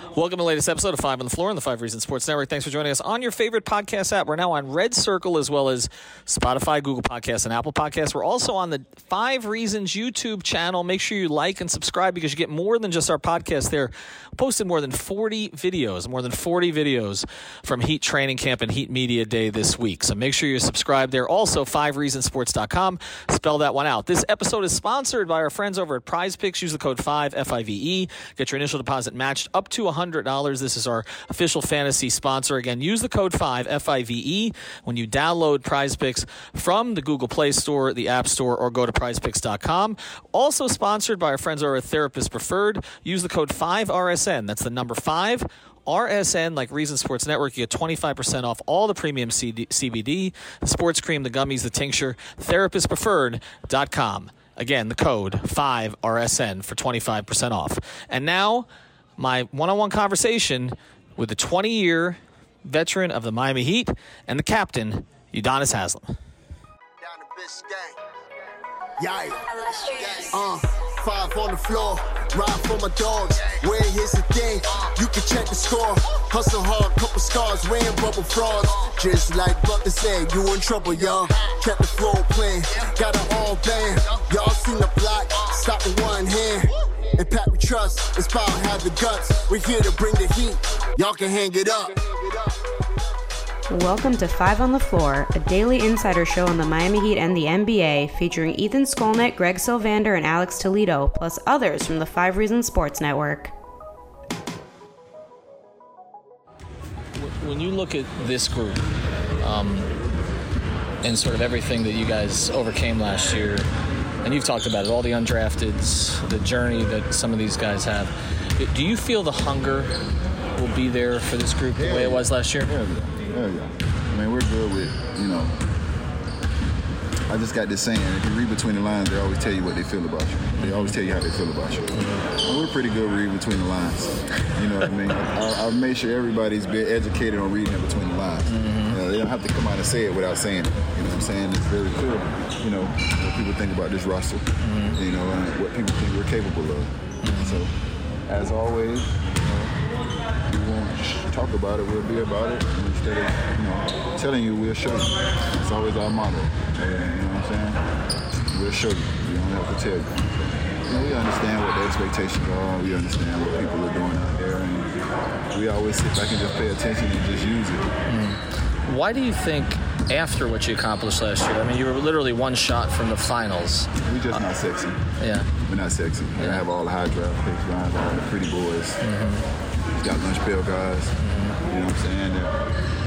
Welcome to the latest episode of Five on the Floor on the Five Reasons Sports Network. Thanks for joining us on your favorite podcast app. We're now on Red Circle as well as Spotify, Google Podcasts, and Apple Podcasts. We're also on the Five Reasons YouTube channel. Make sure you like and subscribe because you get more than just our podcast there. Posted more than 40 videos, more than 40 videos from Heat Training Camp and Heat Media Day this week. So make sure you subscribe there. Also, fivereasonsports.com. Spell that one out. This episode is sponsored by our friends over at PrizePicks. Use the code 5 FIVE. Get your initial deposit matched up to $100. This is our official fantasy sponsor. Again, use the code 5 FIVE when you download PrizePicks from the Google Play Store, the App Store, or go to prizepicks.com. Also sponsored by our friends over at Therapist Preferred. Use the code 5RSN. That's the number 5 RSN, like Reason Sports Network, you get 25% off all the premium CD, CBD, the sports cream, the gummies, the tincture, therapistpreferred.com. Again, the code 5RSN for 25% off. And now, my one on one conversation with the 20 year veteran of the Miami Heat and the captain, Udonis Haslem. Down to Biscayne. Yikes. Uh, five on the floor, ride for my dogs. Where here's the thing, you can check the score. Hustle hard, couple scars, wearing rubber frauds. Just like Butler said, you in trouble, y'all. Kept the flow playing, got it all band. Y'all seen the block, stop with one hand. And Pat we trust, it's power, have the guts. We're here to bring the heat, y'all can hang it up. Welcome to Five on the Floor, a daily insider show on the Miami Heat and the NBA, featuring Ethan Skolnick, Greg Sylvander, and Alex Toledo, plus others from the Five Reasons Sports Network. When you look at this group um, and sort of everything that you guys overcame last year, and you've talked about it, all the undrafteds, the journey that some of these guys have, do you feel the hunger will be there for this group the way it was last year? Hell yeah. Yeah. I mean, we're good with, you know, I just got this saying, if you read between the lines, they always tell you what they feel about you. They always tell you how they feel about you. And we're pretty good reading between the lines. You know what I mean? I, I've made sure everybody's been educated on reading in between the lines. Mm-hmm. You know, they don't have to come out and say it without saying it. You know what I'm saying? It's very clear, you know, what people think about this roster, mm-hmm. you know, and what people think we're capable of. Mm-hmm. So, as always, you know, we won't talk about it, we'll be about it. And instead of, you know, telling you, we'll show you. It's always our motto. And, you know what I'm saying? We'll show you. We don't have to tell you. You know, we understand what the expectations are. We understand what people are doing out there. And we always sit back and just pay attention and just use it. Mm-hmm. Why do you think, after what you accomplished last year, I mean, you were literally one shot from the finals. We just not sexy. Yeah. We're not sexy. We Yeah. have all the high draft picks. We have all the pretty boys. We got lunch pail guys. Mm-hmm. You know what I'm saying? That,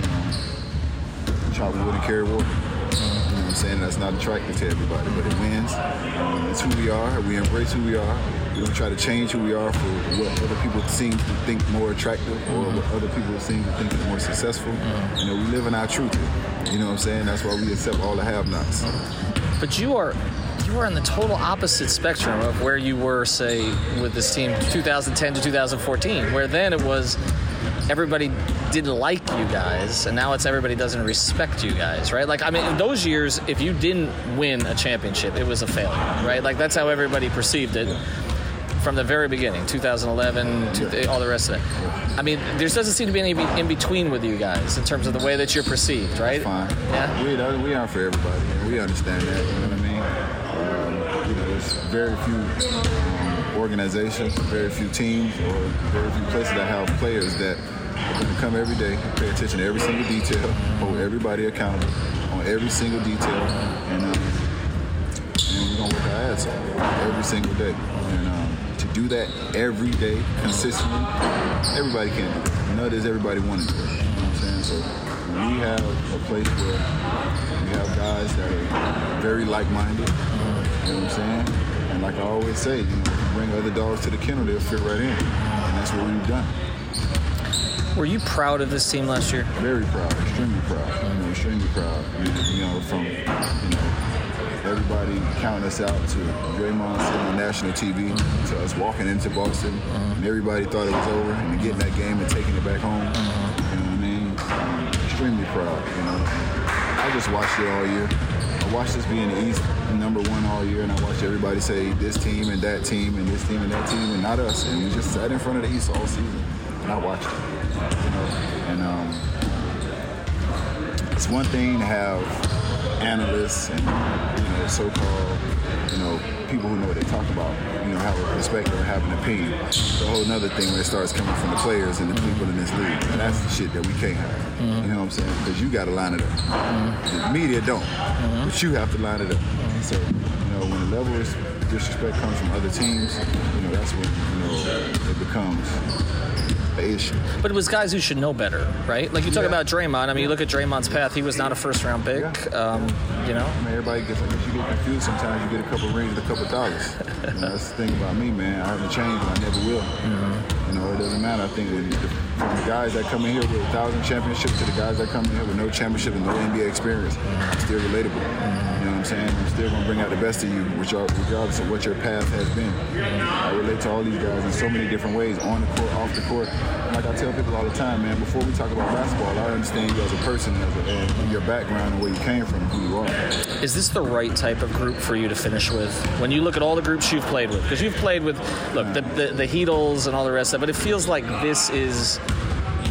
you know, chop wood and carry water. You know what I'm saying? That's not attractive to everybody, but it wins. Um, it's who we are. We embrace who we are. We don't try to change who we are for what other people seem to think more attractive or what other people seem to think is more successful. Mm-hmm. You know, we live in our truth. You know what I'm saying? That's why we accept all the have-nots. But you are you are on the total opposite spectrum of where you were, say, with this team 2010 to 2014, where then it was everybody didn't like you guys, and now it's everybody doesn't respect you guys, right? Like, I mean, in those years, if you didn't win a championship, it was a failure, right? Like, that's how everybody perceived it from the very beginning 2011 to all the rest of it. I mean, there doesn't seem to be any in between with you guys in terms of the way that you're perceived, right? fine. Yeah. We, that- we aren't for everybody. We understand that. You know what I mean? Um, you know, there's very few um, organizations, very few teams, or very few places that have players that are come every day, pay attention to every single detail, hold everybody accountable on every single detail, and um, and we're gonna work our ass off every single day. And to do that every day consistently, everybody can't do it. Nor does everybody want to do it. You know what I'm saying? So we have a place where we have guys that are very like-minded. You know what I'm saying? And like I always say, you know, bring other dogs to the kennel, they'll fit right in. And that's what we've done. Were you proud of this team last year? Very proud, extremely proud. You know, extremely proud. You know, you know, from you know everybody counting us out to Draymond sitting on national TV to us walking into Boston uh-huh. and everybody thought it was over and getting that game and taking it back home. Uh-huh. You know what I mean? I'm extremely proud. You know, I just watched it all year. I watched us be in the East number one all year, and I watched everybody say this team and that team and this team and that team, and not us. And we just sat in front of the East all season, and I watched it. You know, and um, it's one thing to have analysts and you know so-called you know people who know what they talk about you know have a perspective or have an opinion. It's a whole other thing when it starts coming from the players and the people in this league, and that's the shit that we can't have. Mm-hmm. You know what I'm saying? Because you got to line it up. Mm-hmm. The media don't, mm-hmm. but you have to line it up. So you know when the level of disrespect comes from other teams, you know that's when you know it becomes But it was guys who should know better, right? Like you talk yeah. about Draymond. I mean, you look at Draymond's path. He was not a first round pick. Yeah. Um, you know, I mean, everybody gets like you get confused. Sometimes you get a couple rings, a couple dollars. you know, that's the thing about me, man. I haven't changed, and I never will. Mm-hmm. You know, it doesn't matter. I think from the guys that come in here with a thousand championships to the guys that come in here with no championship and no NBA experience, still relatable. Mm-hmm. You know what I'm saying? I'm still gonna bring out the best of you, regardless of what your path has been. I relate to all these guys in so many different ways, on the court, off the court. Like I tell people all the time, man, before we talk about basketball, I understand you as a person as a, and your background and where you came from, who you are. Is this the right type of group for you to finish with? When you look at all the groups you've played with, because you've played with, look, the, the, the Heatles and all the rest of it, but it feels like this is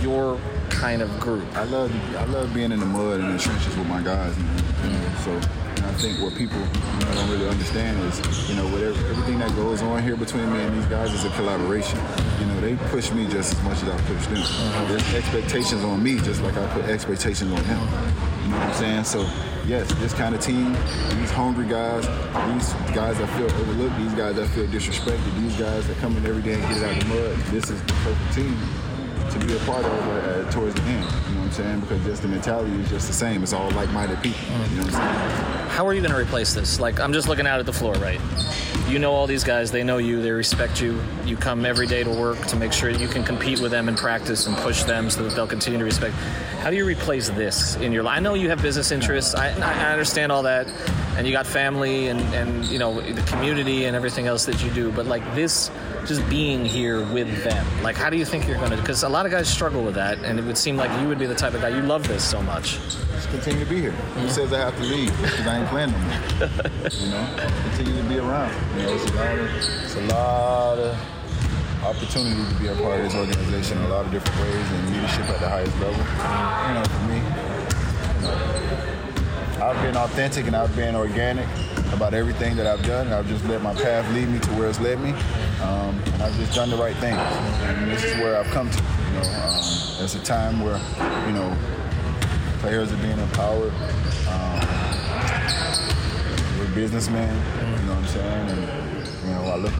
your kind of group. I love I love being in the mud and the trenches with my guys. Man. Mm. So I think what people you know, don't really understand is, you know, whatever everything that goes on here between me and these guys is a collaboration. You know, they push me just as much as I push them. Uh-huh. There's expectations on me just like I put expectations on them. You know what I'm saying? So yes, this kind of team, these hungry guys, these guys that feel overlooked, these guys that feel disrespected, these guys that come in every day and get it out of the mud, this is the perfect team to be a part of uh, towards the end. You know what I'm saying? Because just the mentality is just the same. It's all like-minded people. You know what I'm saying? How are you going to replace this? Like, I'm just looking out at the floor, right? You know all these guys. They know you. They respect you. You come every day to work to make sure you can compete with them in practice and push them so that they'll continue to respect. How do you replace this in your life? I know you have business interests. I, I understand all that, and you got family and, and you know the community and everything else that you do. But like this just being here with them? Like, how do you think you're going to? Because a lot of guys struggle with that, and it would seem like you would be the type of guy you love this so much. Just continue to be here. Who mm-hmm. says I have to leave? Because I ain't playing no more. you know, continue to be around. You know, it's a lot of, it's a lot of opportunity to be a part of this organization in a lot of different ways and leadership at the highest level. You know, for me, you know, I've been authentic and I've been organic about everything that I've done. I've just let my path lead me to where it's led me. Um, and I've just done the right things. And this is where I've come to. You know, um, it's a time where, you know, players are being empowered. Um, we're businessmen, you know what I'm saying? And, you know, I look.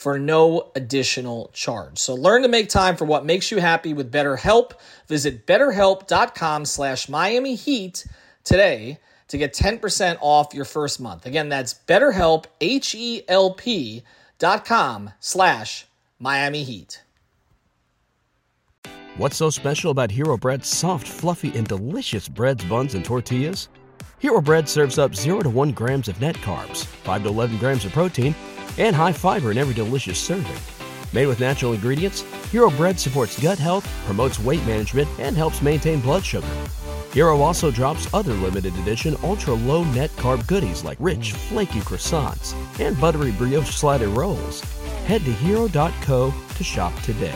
for no additional charge. So learn to make time for what makes you happy with BetterHelp. Visit betterhelp.com slash Miami Heat today to get 10% off your first month. Again, that's betterhelp, H-E-L-P dot com slash Miami Heat. What's so special about Hero Bread's soft, fluffy, and delicious breads, buns, and tortillas? Hero Bread serves up 0 to 1 grams of net carbs, 5 to 11 grams of protein, and high fiber in every delicious serving. Made with natural ingredients, Hero Bread supports gut health, promotes weight management, and helps maintain blood sugar. Hero also drops other limited edition ultra low net carb goodies like rich, flaky croissants and buttery brioche slider rolls. Head to hero.co to shop today.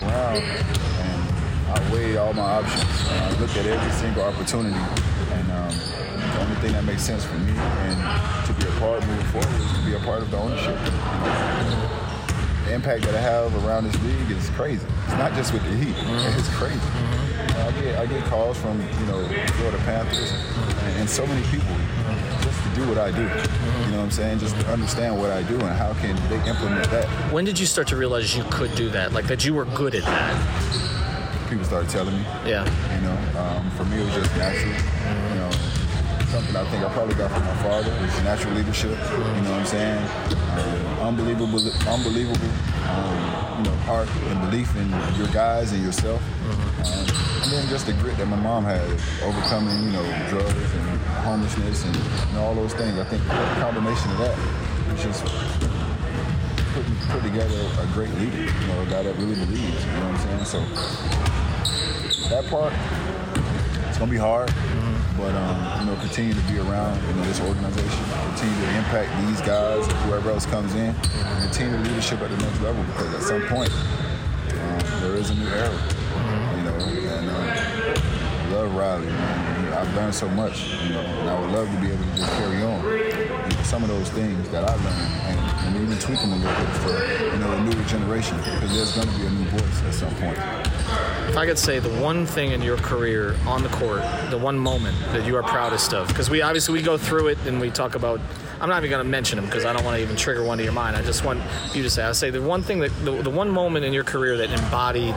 Wow. and I weighed all my options. And I looked at every single opportunity, and um, the only thing that makes sense for me and to be a part moving forward is to be a part of the ownership. The impact that I have around this league is crazy. It's not just with the Heat. It's crazy. I get I get calls from you know Florida Panthers and, and so many people just to do what I do. You know what I'm saying? Just to understand what I do and how can they implement that. When did you start to realize you could do that? Like that you were good at that? People started telling me. Yeah. You know, um, for me it was just natural. You know, something I think I probably got from my father is natural leadership. You know what I'm saying? Um, unbelievable, unbelievable, um, you know, heart and belief in your guys and yourself. Um, and then just the grit that my mom had, overcoming, you know, drugs and homelessness and all those things. I think the combination of that just put, put together a great leader, you know, a guy that really believes, you know what I'm saying? So that part, it's gonna be hard but um, you know, continue to be around you know this organization, continue to impact these guys, whoever else comes in, and continue the leadership at the next level because at some point um, there is a new era, you know, and I love Riley, man. I've learned so much, you know, and I would love to be able to just carry on you know, some of those things that I learned and, and even tweak them a little bit for you know the newer generation because there's going to be a new voice at some point. If I could say the one thing in your career on the court, the one moment that you are proudest of, because we obviously we go through it and we talk about. I'm not even going to mention them because I don't want to even trigger one to your mind. I just want you to say. I say the one thing that the, the one moment in your career that embodied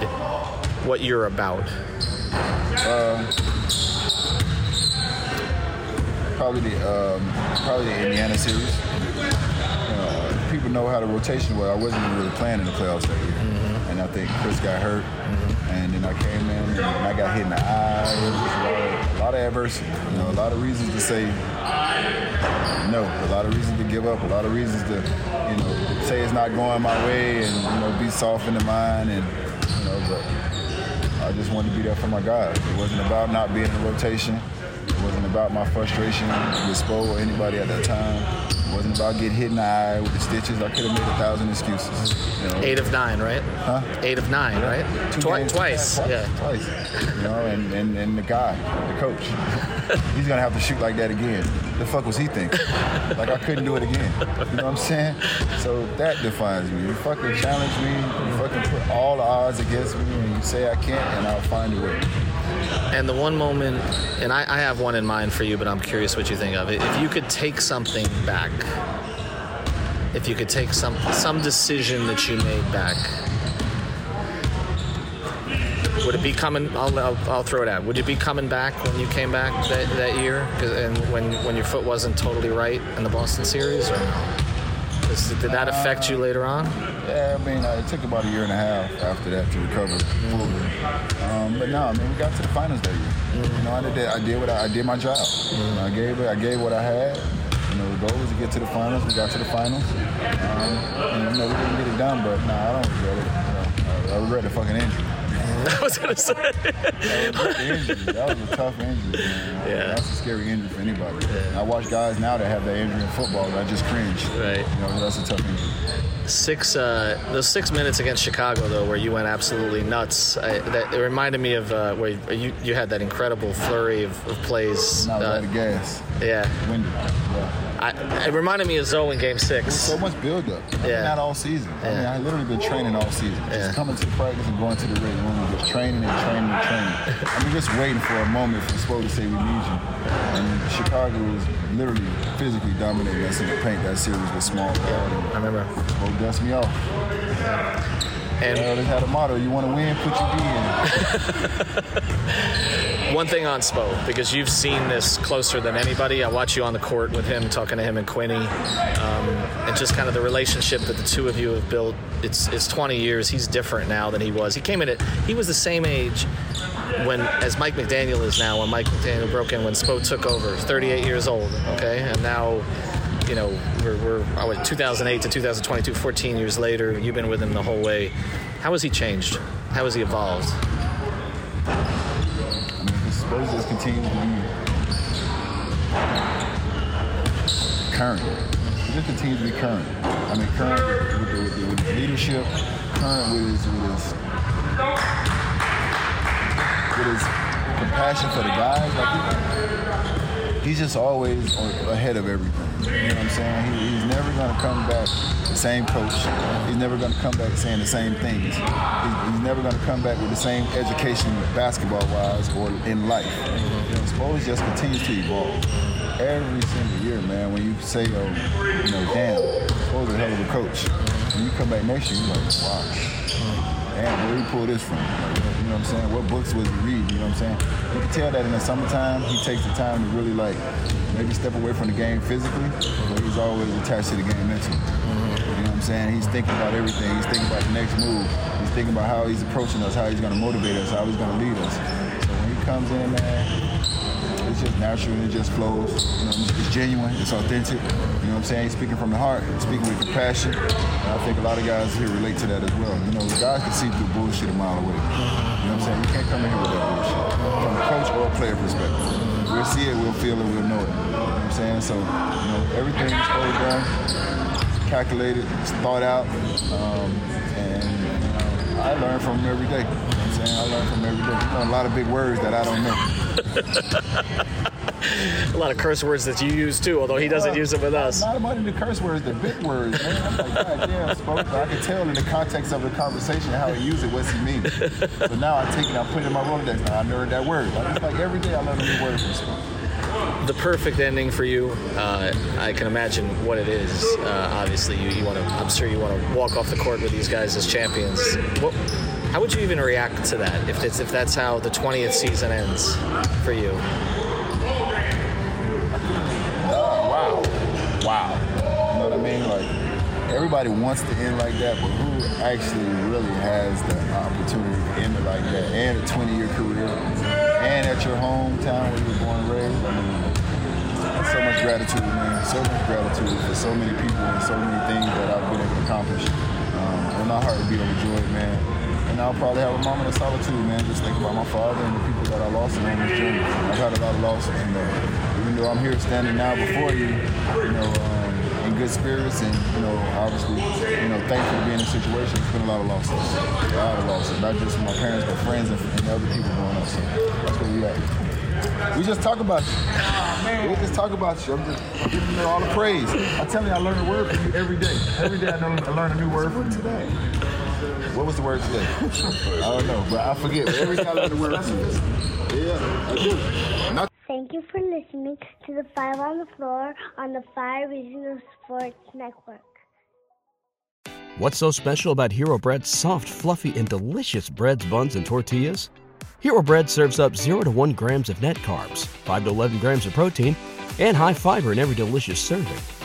what you're about. Um, probably the um, probably the Indiana series. Uh, people know how the rotation was. I wasn't even really playing in the playoffs that year, mm-hmm. And I think Chris got hurt. Mm-hmm and then I came in and I got hit in the eye. It was a lot, of, a lot of adversity, you know, a lot of reasons to say no, a lot of reasons to give up, a lot of reasons to, you know, say it's not going my way and, you know, be soft in the mind and, you know, but I just wanted to be there for my guys. It wasn't about not being in rotation. It wasn't about my frustration with Spo or anybody at that time wasn't about getting hit in the eye with the stitches. I could have made a thousand excuses. You know? Eight of nine, right? Huh? Eight of nine, yeah. right? Twi- twice. twice. Yeah. Twice. You know, and, and, and the guy, the coach, he's gonna have to shoot like that again. The fuck was he thinking? like I couldn't do it again. You know what I'm saying? So that defines me. You fucking challenge me. You fucking put all the odds against me, and you say I can't, and I'll find a way. And the one moment, and I, I, have one in mind for you, but I'm curious what you think of it. If you could take something back, if you could take some some decision that you made back, would it be coming? I'll, I'll, I'll, throw it out. Would it be coming back when you came back that, that year, and when when your foot wasn't totally right in the Boston series, or no? Did that affect you later on? Yeah, I mean, uh, it took about a year and a half after that to recover fully. Um, but no, I mean, we got to the finals that year. Mm-hmm. You know, I did, I did what I, I did my job. Mm-hmm. I gave it, I gave what I had. You know, the goal was to get to the finals. We got to the finals. Um, and, you know, we didn't get it done, but no, nah, I don't regret it. You know, I, I regret the fucking injury. I was gonna say. that was injury. That was a tough injury, man. Yeah. That's a scary injury for anybody. Yeah. I watch guys now that have that injury in football that I just cringe. Right. You know, that's a tough injury. Six, uh, those six minutes against Chicago, though, where you went absolutely nuts. I, that, it reminded me of uh, where you, you had that incredible flurry of, of plays. Not uh, gas. Yeah. Windy. Yeah. I, it reminded me of Zo in Game Six. so much build up. I yeah. Not all season. Yeah. I mean, I literally been training all season. Yeah. Just coming to the practice and going to the weight room just training and training and training. I mean, just waiting for a moment for the Spo to say we need you. And Chicago was literally physically dominating us in the paint that series with small ball. I remember. Spo dust me off. And they had a motto: "You want to win, put your D in." One thing on Spo, because you've seen this closer than anybody. I watch you on the court with him, talking to him and Quinny, um, and just kind of the relationship that the two of you have built. It's it's 20 years. He's different now than he was. He came in at he was the same age when as Mike McDaniel is now. When Mike McDaniel broke in, when Spo took over, 38 years old. Okay, and now you know, we're, we're I was 2008 to 2022, 14 years later. You've been with him the whole way. How has he changed? How has he evolved? I mean, I just continues to be current. He just continues to be current. I mean, current with, with, with his leadership, current with his, with his compassion for the guys. Like he, he's just always ahead of everything. You know what I'm saying? He, he's never gonna come back the same coach. He's never gonna come back saying the same things. He's, he's never gonna come back with the same education, basketball-wise, or in life. You know, Spo just continues to evolve every single year, man. When you say, oh, you know, damn, Spo's a hell of a coach. When you come back next year, you're like, wow, damn, where did he pull this from? What I'm saying? What books was he reading? You know what I'm saying? You can tell that in the summertime, he takes the time to really like maybe step away from the game physically, but he's always attached to the game mentally. You know what I'm saying? He's thinking about everything. He's thinking about the next move. He's thinking about how he's approaching us, how he's going to motivate us, how he's going to lead us. So when he comes in, man, it's just natural and it just flows. You know, it's genuine, it's authentic. You know what I'm saying? Speaking from the heart, speaking with compassion. And I think a lot of guys here relate to that as well. You know, guys can see through bullshit a mile away. You know what I'm saying? You can't come in here with that bullshit. From a coach or a player perspective. We'll see it, we'll feel it, we'll know it. You know what I'm saying? So, you know, everything is slowed calculated, thought out. Um, and you know, I learn from him every day. You know what I'm saying? I learn from him every day. You know, a lot of big words that I don't know. a lot of curse words that you use too, although he doesn't uh, use them with us. Not about the curse words, the big words, man. I'm like, God damn, Spo. I can tell in the context of the conversation how he used it, what's he mean. so now I take it, I put it in my Rolodex. Now I learned that word. Like, it's like every day I learn a new word from Spo the perfect ending for you. Uh, I can imagine what it is. Uh, obviously, you, you want to. I'm sure you want to walk off the court with these guys as champions. What, how would you even react to that if it's if that's how the 20th season ends for you? wow, wow. You know what I mean? Like everybody wants to end like that, but who actually really has the opportunity to end it like that and a 20-year career and at your hometown where you were born and raised? I mean, so much gratitude, man. So much gratitude for so many people and so many things that I've been able to accomplish. Um, and my heart would be overjoyed, man. And I'll probably have a moment of solitude, man. Just think about my father and the people that I lost along this journey. I've had a lot of losses, you know. Even though I'm here standing now before you, you know, um, in good spirits and, you know, obviously, you know, thankful to be in this situation. It's been a lot of losses. A lot of losses. Not just my parents, but friends and, and other people growing up. So that's where we at. We just talk about you. We just talk about you. I'm just giving you all the praise. I tell you, I learn a word from you every day. Every day I, know, I learn a new word from. Today. What was the word today? I don't know, but I forget. Every day I learn a word. Yeah, I do. You for listening to the Five on the Floor on the Five Reasons Sports Network. What's so special about Hero Bread's soft, fluffy, and delicious breads, buns, and tortillas? Hero Bread serves up 0 to 1 grams of net carbs, 5 to 11 grams of protein, and high fiber in every delicious serving.